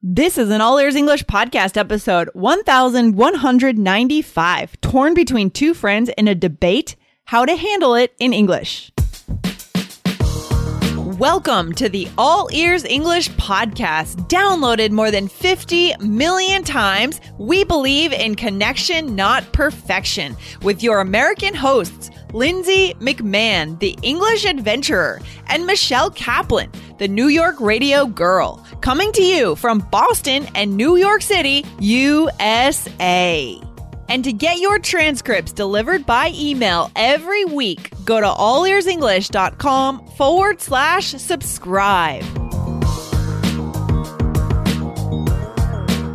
This is an All Ears English podcast episode 1195, torn between two friends in a debate, how to handle it in English. Welcome to the All Ears English podcast, downloaded more than 50 million times. We believe in connection, not perfection, with your American hosts, Lindsay McMahon, the English adventurer, and Michelle Kaplan, the New York radio girl, coming to you from Boston and New York City, USA. And to get your transcripts delivered by email every week, go to allearsenglish.com forward slash subscribe.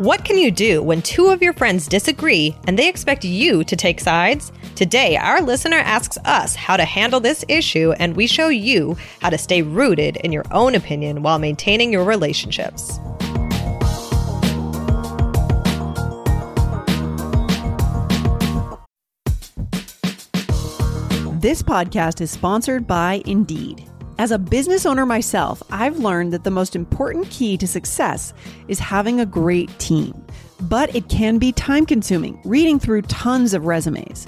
What can you do when two of your friends disagree and they expect you to take sides? Today, our listener asks us how to handle this issue, and we show you how to stay rooted in your own opinion while maintaining your relationships. This podcast is sponsored by Indeed. As a business owner myself, I've learned that the most important key to success is having a great team. But it can be time consuming reading through tons of resumes.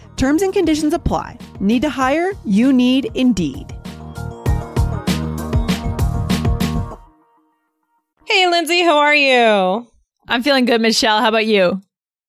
Terms and conditions apply. Need to hire? You need Indeed. Hey, Lindsay, how are you? I'm feeling good, Michelle. How about you?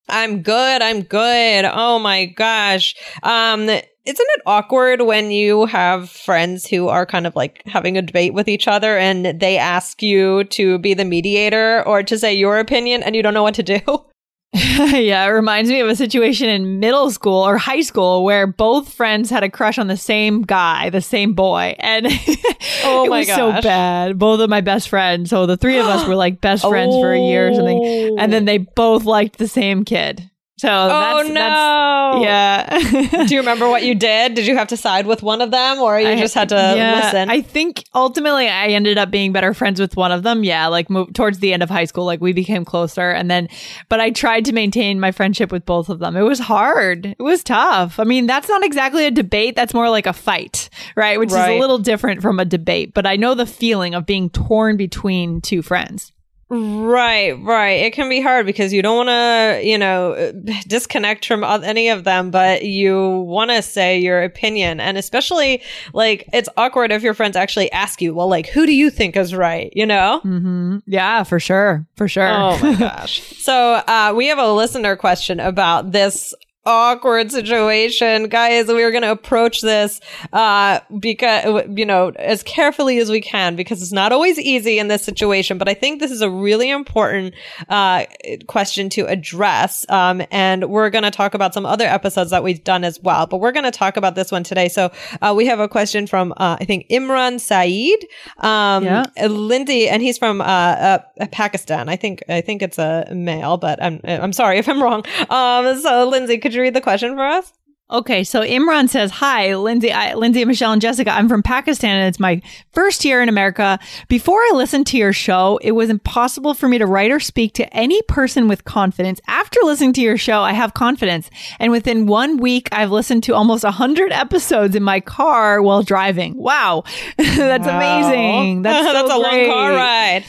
I'm good. I'm good. Oh my gosh. Um, isn't it awkward when you have friends who are kind of like having a debate with each other and they ask you to be the mediator or to say your opinion and you don't know what to do? yeah, it reminds me of a situation in middle school or high school where both friends had a crush on the same guy, the same boy, and oh it my was gosh. so bad. Both of my best friends, so the three of us were like best friends for a year or something, Oh. and then they both liked the same kid. So Oh that's, no. that's yeah. Do you remember what you did? Did you have to side with one of them or you I- just had to yeah, listen? I think ultimately I ended up being better friends with one of them. Yeah, like mo- towards the end of high school, like we became closer, and then, but I tried to maintain my friendship with both of them. It was hard. It was tough. I mean, that's not exactly a debate. That's more like a fight, right? Which is a little different from a debate. But I know the feeling of being torn between two friends. Right, right. It can be hard because you don't want to, you know, disconnect from any of them, but you want to say your opinion. And especially, like, it's awkward if your friends actually ask you, well, like, who do you think is right? You know? hmm Yeah, for sure, for sure. Oh my gosh. So, uh, we have a listener question about this awkward situation guys we are going to approach this uh because you know as carefully as we can because it's not always easy in this situation but i think this is a really important uh question to address um and we're going to talk about some other episodes that we've done as well but we're going to talk about this one today so uh, we have a question from uh, i think imran saeed um Yeah. Lindy, and he's from uh, uh, Pakistan. I think I think it's a male, but I'm I'm sorry if I'm wrong. Um, so Lindsay, could you read the question for us? Okay, so Imran says, "Hi, Lindsay, I, Lindsay, Michelle, and Jessica. I'm from Pakistan, and it's my first year in America. Before I listened to your show, it was impossible for me to write or speak to any person with confidence. After listening to your show, I have confidence, and within one week, I've listened to almost hundred episodes in my car while driving. Wow, that's amazing. That's so that's a long car ride.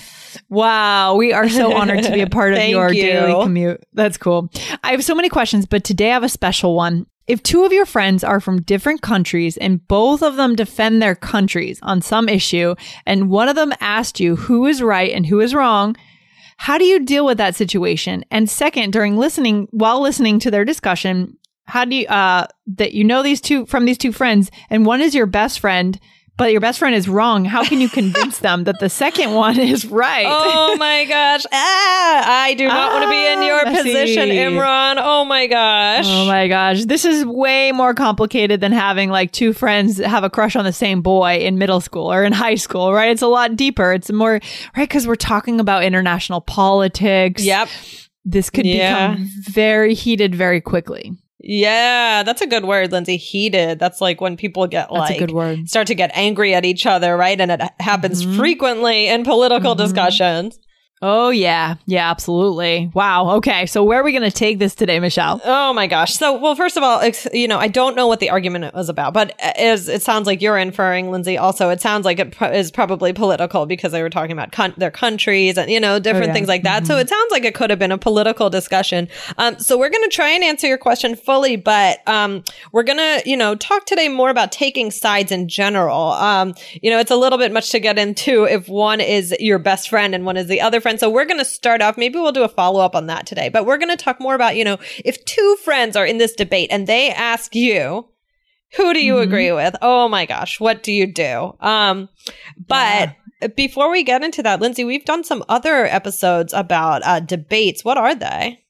Wow, we are so honored to be a part of your you. daily commute. That's cool. I have so many questions, but today I have a special one. If two of your friends are from different countries and both of them defend their countries on some issue, and one of them asked you who is right and who is wrong, how do you deal with that situation? And second, during listening, while listening to their discussion, how do you uh that you know these two from these two friends and one is your best friend but your best friend is wrong. How can you convince them that the second one is right? Oh my gosh. Ah i do not ah, want to be in your ah, messy. position imran. Oh my gosh. Oh my gosh. This is way more complicated than having like two friends have a crush on the same boy in middle school or in high school right? It's a lot deeper. It's more right? Because we're talking about international politics. Yep. This could yeah. become very heated very quickly yeah, that's a good word, Lindsay. Heated. That's like when people get that's like a good word. start to get angry at each other, right? And it happens mm-hmm. frequently in political mm-hmm. discussions. Oh, yeah. Yeah, absolutely. Wow. Okay. So, where are we going to take this today, Michelle? Oh, my gosh. So, well, first of all, you know, I don't know what the argument was about, but as it sounds like you're inferring, Lindsay, also, it sounds like it is probably political because they were talking about con- their countries and, you know, different oh, yeah. things like that. Mm-hmm. So, it sounds like it could have been a political discussion. Um, so, we're going to try and answer your question fully, but um, we're going to, you know, talk today more about taking sides in general. Um, you know, it's a little bit much to get into if one is your best friend and one is the other friend. So we're going to start off. Maybe we'll do a follow up on that today, but we're going to talk more about, you know, if two friends are in this debate and they ask you, who do you mm-hmm. agree with? Oh my gosh, what do you do? Um, but yeah. before we get into that, Lindsay, we've done some other episodes about uh, debates. What are they?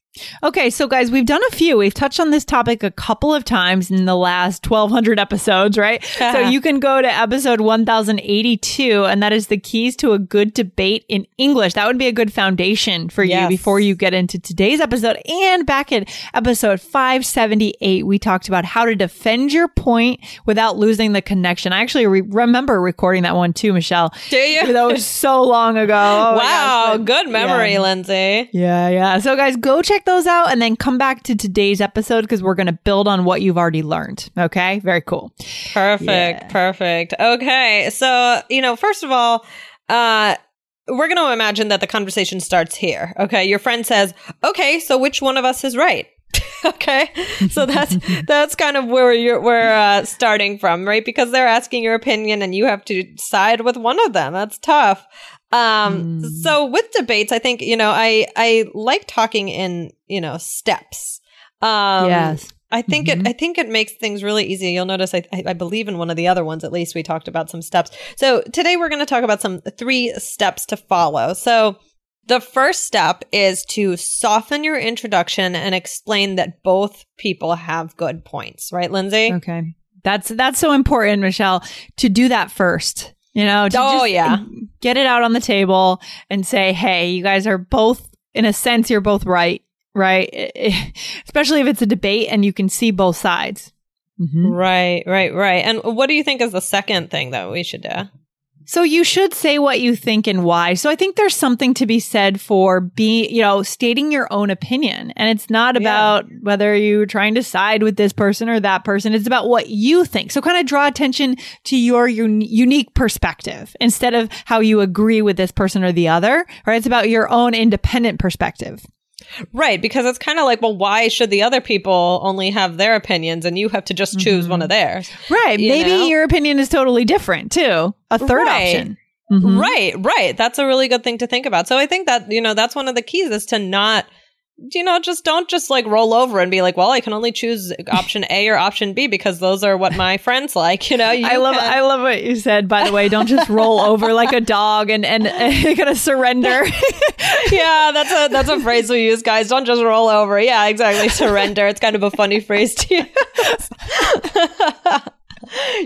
Okay, so guys, we've done a few. We've touched on this topic a couple of times in the last 1200 episodes, right? so uh-huh. you can go to episode 1082, and that is the keys to a good debate in English. That would be a good foundation for yes. you before you get into today's episode. And back in episode 578, we talked about how to defend your point without losing the connection. I actually re- remember recording that one too, Michelle. Do you? That was so long ago. Oh wow, gosh, good memory, yeah. Lindsay. Yeah, yeah. So guys, go check check those out and then come back to today's episode because we're going to build on what you've already learned. Okay. Very cool. Perfect. Yeah. Perfect. Okay. So, you know, first of all, uh, we're going to imagine that the conversation starts here. Okay. Your friend says, okay, so which one of us is right? okay so that's that's kind of where you're we're uh, starting from right because they're asking your opinion and you have to side with one of them that's tough um, mm. so with debates, I think, you know, I, I like talking in, you know, steps. Um, yes. I think mm-hmm. it. I think it makes things really easy. You'll notice. I, I believe in one of the other ones. At least we talked about some steps. So today we're going to talk about some three steps to follow. So the first step is to soften your introduction and explain that both people have good points. Right, Lindsay? Okay. That's that's so important, Michelle, to do that first. You know, oh yeah, get it out on the table and say, hey, you guys are both, in a sense, you're both right, right? Especially if it's a debate and you can see both sides. Mm-hmm. Right, right, right. And what do you think is the second thing that we should do? So you should say what you think and why. So I think there's something to be said for being, you know, stating your own opinion. And it's not about yeah. whether you're trying to side with this person or that person. It's about what you think. So kind of draw attention to your un- unique perspective instead of how you agree with this person or the other, right? It's about your own independent perspective. Right, because it's kind of like, well, why should the other people only have their opinions and you have to just choose mm-hmm. one of theirs? Right. Maybe know? your opinion is totally different too. A third right. option. Mm-hmm. Right, right. That's a really good thing to think about. So I think that, you know, that's one of the keys is to not you know, just don't just like roll over and be like, well, I can only choose option A or option B because those are what my friends like. You know, you I love, can- I love what you said. By the way, don't just roll over like a dog and and, and of surrender. yeah, that's a that's a phrase we use, guys. Don't just roll over. Yeah, exactly. Surrender. It's kind of a funny phrase to use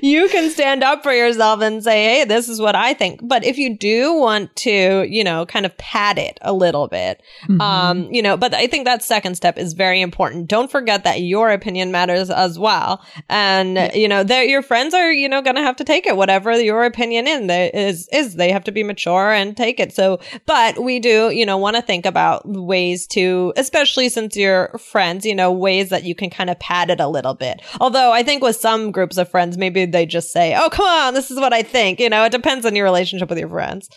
you can stand up for yourself and say, Hey, this is what I think. But if you do want to, you know, kind of pad it a little bit, mm-hmm. um, you know, but I think that second step is very important. Don't forget that your opinion matters as well. And, yeah. you know, your friends are, you know, going to have to take it, whatever your opinion in is, is they have to be mature and take it. So, but we do, you know, want to think about ways to, especially since you're friends, you know, ways that you can kind of pad it a little bit. Although I think with some groups of friends, maybe they just say, "Oh, come on, this is what I think." You know, it depends on your relationship with your friends.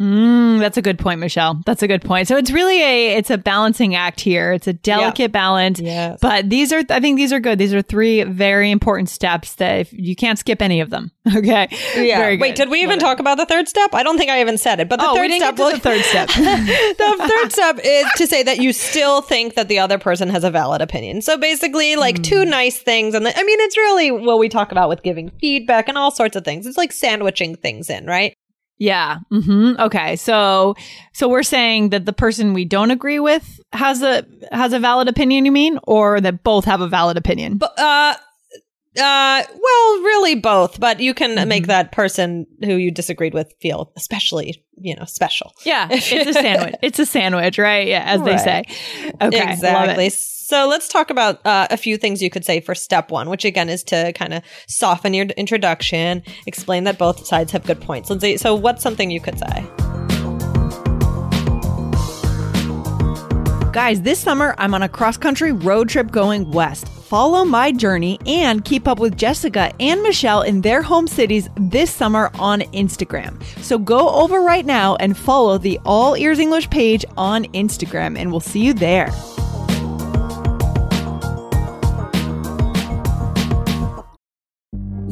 Mm, that's a good point, Michelle. That's a good point. So it's really a it's a balancing act here. It's a delicate yeah. balance. Yes. But these are I think these are good. These are three very important steps that if you can't skip any of them. Okay. Yeah. Wait, did we even Love talk it. about the third step? I don't think I even said it. But the oh, third step was the third step. the third step is to say that you still think that the other person has a valid opinion. So basically like mm. two nice things and the, I mean it's really what we talk about with giving feedback and all sorts of things. It's like sandwiching things in, right? Yeah. Mm-hmm. Okay. So, so we're saying that the person we don't agree with has a has a valid opinion. You mean, or that both have a valid opinion? But uh, uh, well, really both, but you can mm-hmm. make that person who you disagreed with feel especially, you know, special. Yeah, it's a sandwich. it's a sandwich, right? Yeah, as right. they say. Okay, exactly. So let's talk about uh, a few things you could say for step one, which again is to kind of soften your introduction, explain that both sides have good points. Lindsay, so what's something you could say? Guys, this summer I'm on a cross country road trip going west. Follow my journey and keep up with Jessica and Michelle in their home cities this summer on Instagram. So go over right now and follow the All Ears English page on Instagram, and we'll see you there.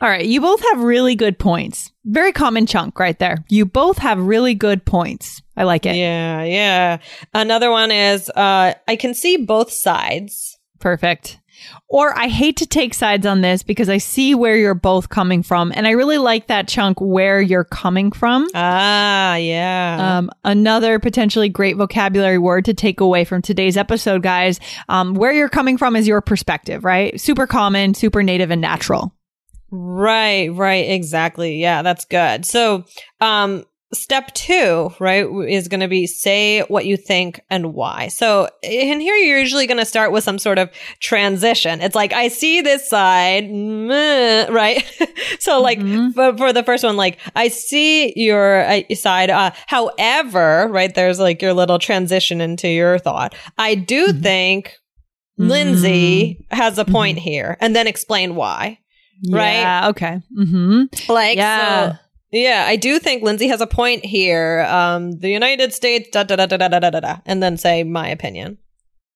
All right. You both have really good points. Very common chunk right there. You both have really good points. I like it. Yeah. Yeah. Another one is uh, I can see both sides. Perfect. Or I hate to take sides on this because I see where you're both coming from. And I really like that chunk where you're coming from. Ah, yeah. Um, another potentially great vocabulary word to take away from today's episode, guys. Um, where you're coming from is your perspective, right? Super common, super native, and natural. Right, right, exactly. Yeah, that's good. So, um, step two, right, is going to be say what you think and why. So, in here, you're usually going to start with some sort of transition. It's like, I see this side, right? so, like, mm-hmm. for, for, the first one, like, I see your uh, side. Uh, however, right, there's like your little transition into your thought. I do mm-hmm. think Lindsay mm-hmm. has a point mm-hmm. here, and then explain why right? Yeah, okay. Mm-hmm. Like, yeah. So, yeah, I do think Lindsay has a point here. Um, the United States, da da da da da da da da, and then say my opinion.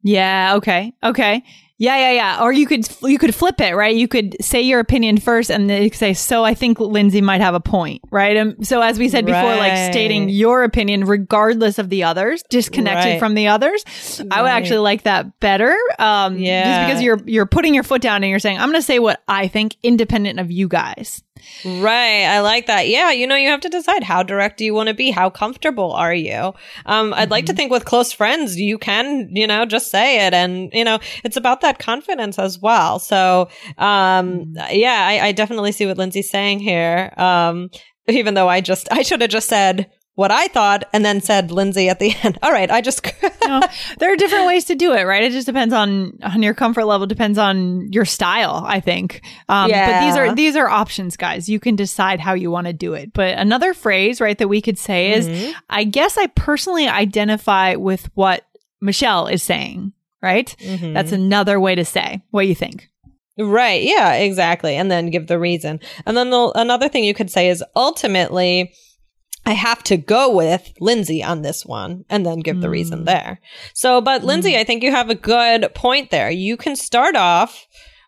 Yeah. Okay. Okay. Yeah, yeah, yeah. Or you could you could flip it, right? You could say your opinion first, and then you say, "So I think Lindsay might have a point," right? And so, as we said before, right. like stating your opinion regardless of the others, disconnected right. from the others. Right. I would actually like that better. Um, yeah, just because you're you're putting your foot down and you're saying, "I'm going to say what I think, independent of you guys." Right. I like that. Yeah. You know, you have to decide how direct do you want to be? How comfortable are you? Um, I'd mm-hmm. like to mm-hmm. think with close friends, you can, you know, just say it. And, you know, it's about that confidence as well. So, um, mm-hmm. yeah, I, I definitely see what Lindsay's saying here. Um, even though I just, I should have just said, what I thought and then said Lindsay at the end. All right, I just no, there are different ways to do it, right? It just depends on on your comfort level, depends on your style, I think. Um, yeah. but these are these are options, guys. You can decide how you want to do it. But another phrase, right, that we could say is mm-hmm. I guess I personally identify with what Michelle is saying, right? Mm-hmm. That's another way to say. What do you think? Right. Yeah, exactly. And then give the reason. And then the, another thing you could say is ultimately I have to go with Lindsay on this one and then give mm. the reason hmm. there. So, but mm. Lindsay, I think you have a good point there. You can start off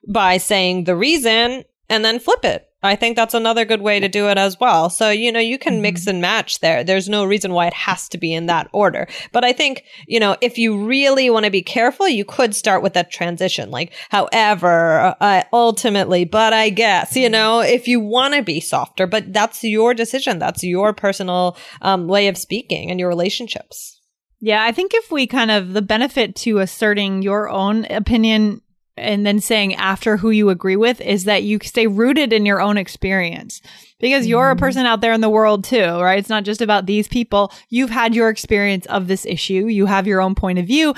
by saying the reason and then flip it. I think that's another good way to do it as well. So, you know, you can mm-hmm. mix and match there. There's no reason why it has to be in that order. But I think, you know, if you really want to be careful, you could start with that transition. Like, however, uh, ultimately, but I guess, you know, if you want to be softer, but that's your decision. That's your personal um, way of speaking and your relationships. Yeah, I think if we kind of the benefit to asserting your own opinion and then saying after who you agree with is that you stay rooted in your own experience because you're a mm-hmm. person out there in the world too, right? It's not just about these people. You've had your experience of this issue. You have your own point of view.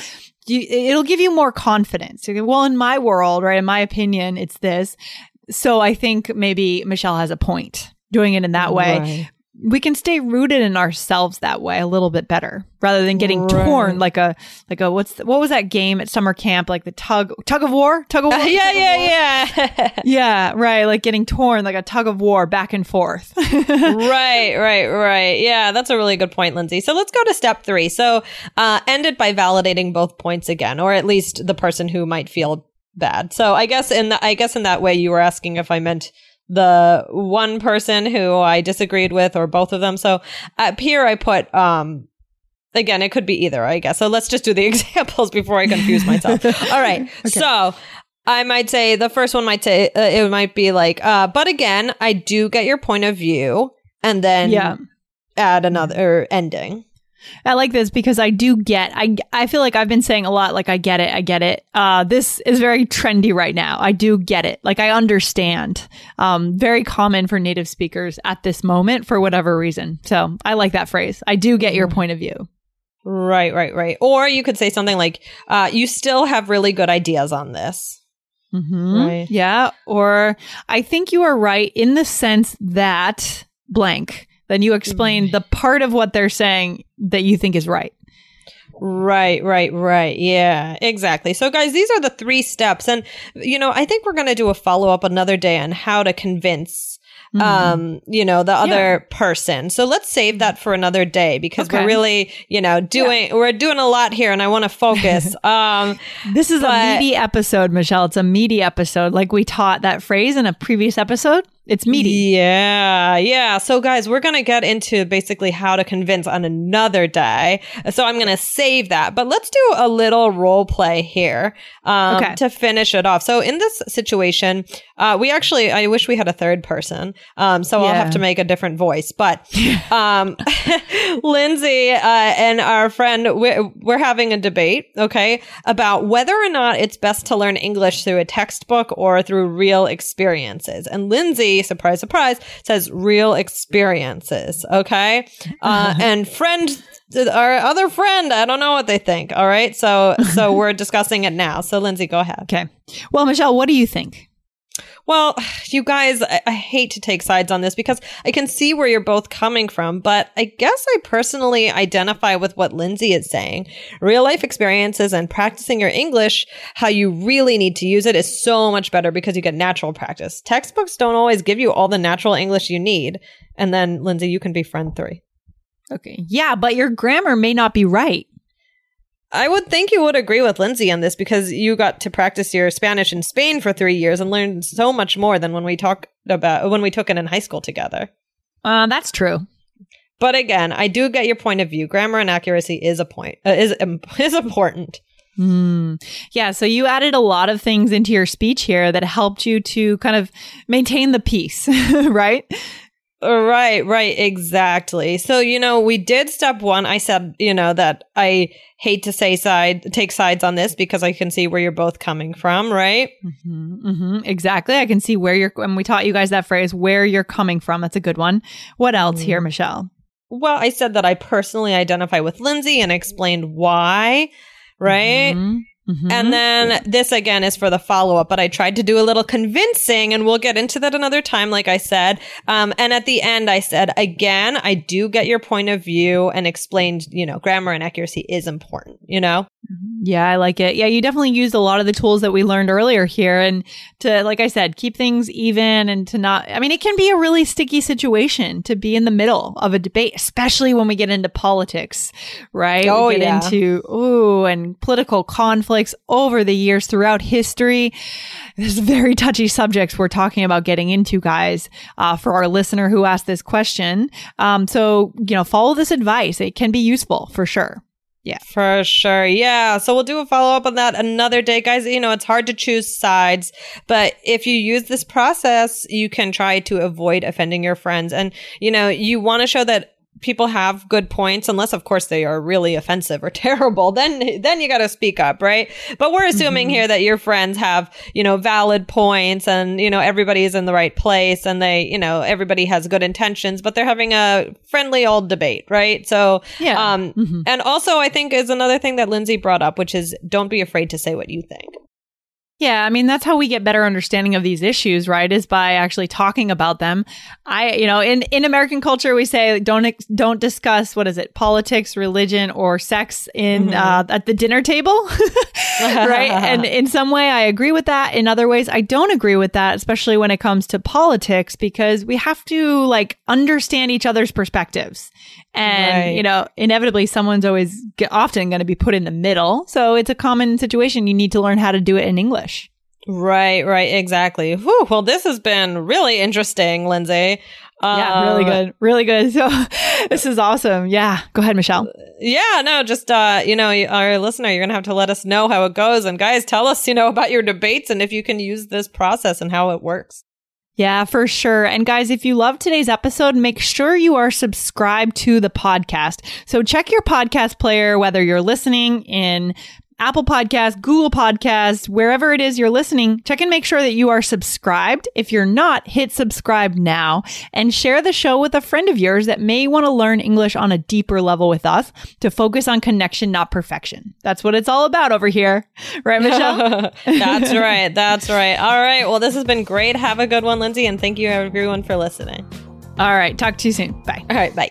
You, it'll give you more confidence. You go, well, in my world, right? In my opinion, it's this. So I think maybe Michelle has a point doing it in that way. Right. We can stay rooted in ourselves that way a little bit better rather than getting Right. torn like a like a what's the, what was that game at summer camp like the tug tug of war tug of war yeah, yeah, war? yeah. yeah right like getting torn like a tug of war back and forth right, right, right. Yeah, that's a really good point, Lindsay. So let's go to step three. So uh, end it by validating both points again, or at least the person who might feel bad. So I guess in the, I guess in that way, you were asking if I meant the one person who I disagreed with, or both of them. So up here, I put. um Again, it could be either, I guess. So let's just do the examples before I confuse myself. All right. So I might say the first one might say uh, it might be like, uh, but again, I do get your point of view, and then Yeah. add another ending. I like this because I do get I I feel like I've been saying a lot like I get it I get it. Uh this is very trendy right now. I do get it. Like I understand. Um very common for native speakers at this moment for whatever reason. So I like that phrase. I do get your point of view. Right, right, right. Or you could say something like, uh, "You still have really good ideas on this." Mhm. Right. yeah. Or I think you are right in the sense that blank then you explain the part of what they're saying that you think is right Right, right, right. Yeah, exactly. So, guys, these are the three steps, and you know, I think we're going to do a follow up another day on how to convince. Mm-hmm. Um, you know, the other person. So let's save that for another day because Okay. we're really, you know, doing, we're doing a lot here and I want to focus. um, This is a But- meaty episode, Michelle. It's a meaty episode. Like we taught that phrase in a previous episode. It's meaty. Yeah, yeah. So, guys, we're going to get into basically how to convince on another day. So, I'm going to save that. But let's do a little role play here um, Okay. to finish it off. So, in this situation, uh, we actually, I wish we had a third person. Um, so, I'll have to make a different voice. But um, Lindsay uh, and our friend, we're, we're having a debate, okay, about whether or not it's best to learn English through a textbook or through real experiences. And Lindsay, surprise, surprise, says real experiences, okay? Uh, and friend, our other friend, I don't know what they think, all right? So, so we're discussing it now. So, Lindsay, go ahead. Okay. Well, Michelle, what do you think? Well, you guys, I, I hate to take sides on this because I can see where you're both coming from, but I guess I personally identify with what Lindsay is saying. Real life experiences and practicing your English, how you really need to use it, is so much better because you get natural practice. Textbooks don't always give you all the natural English you need. And then, Lindsay, you can be friend three. Okay. Yeah, but your grammar may not be right. I would think you would agree with Lindsay on this because you got to practice your Spanish in Spain for three years and learned so much more than when we talked about when we took it in high school together. Uh, that's true. But again, I do get your point of view. Grammar and accuracy is a point uh, is um, is important. Mm. Yeah. So you added a lot of things into your speech here that helped you to kind of maintain the peace, right? Right, right, exactly. So, you know, we did step one. I said, you know, that I hate to say side, take sides on this because I can see where you're both coming from, right? Mm-hmm, hmm Exactly. I can see where you're, and we taught you guys that phrase, where you're coming from. That's a good one. What else here, Michelle? Well, I said that I personally identify with Lindsay and explained why, right? Mhm, mhm. And then this again is for the follow up, but I tried to do a little convincing and we'll get into that another time, like I said. Um, and at the end, I said, again, I do get your point of view and explained, you know, grammar and accuracy is important, you know? Yeah, I like it. Yeah, you definitely used a lot of the tools that we learned earlier here and to, like I said, keep things even and to not, I mean, it can be a really sticky situation to be in the middle of a debate, especially when we get into politics, right? Oh, we get yeah. into, ooh, and political conflicts over the years throughout history. There's very touchy subjects we're talking about getting into, guys, uh, for our listener who asked this question. Um, so, you know, follow this advice. It can be useful for sure. For sure. Yeah. So we'll do a follow up on that another day, guys. You know, it's hard to choose sides, but if you use this process, you can try to avoid offending your friends. And, you know, you want to show that people have good points unless of course they are really offensive or terrible then then you got to speak up right but we're assuming mm-hmm. here that your friends have you know valid points and you know everybody is in the right place and they you know everybody has good intentions but they're having a friendly old debate right so yeah um mm-hmm. and also i think is another thing that lindsay brought up which is don't be afraid to say what you think yeah, I mean that's how we get better understanding of these issues, right? Is by actually talking about them. I, you know, in in American culture we say don't don't discuss what is it, politics, religion, or sex in mm-hmm. uh, at the dinner table, right? and in some way I agree with that. In other ways I don't agree with that, especially when it comes to politics, because we have to like understand each other's perspectives, and right. you know, inevitably someone's always often going to be put in the middle. So it's a common situation. You need to learn how to do it in English. Right, right, exactly. Whew, well, this has been really interesting, Lindsay. Uh, yeah, really uh, good, really good. So this is awesome. Yeah, go ahead, Michelle. Yeah, no, just uh, you know, our listener, you're gonna have to let us know how it goes, and guys, tell us, you know, about your debates and if you can use this process and how it works. Yeah, for sure. And guys, if you love today's episode, make sure you are subscribed to the podcast. So check your podcast player, whether you're listening in Apple Podcasts, Google Podcasts, wherever it is you're listening, check and make sure that you are subscribed. If you're not, hit subscribe now and share the show with a friend of yours that may want to learn English on a deeper level with us to focus on connection, not perfection. That's what it's all about over here. Right, Michelle? That's right. That's right. All right. Well, this has been great. Have a good one, Lindsay. And thank you everyone for listening. All right. Talk to you soon. Bye. All right. Bye.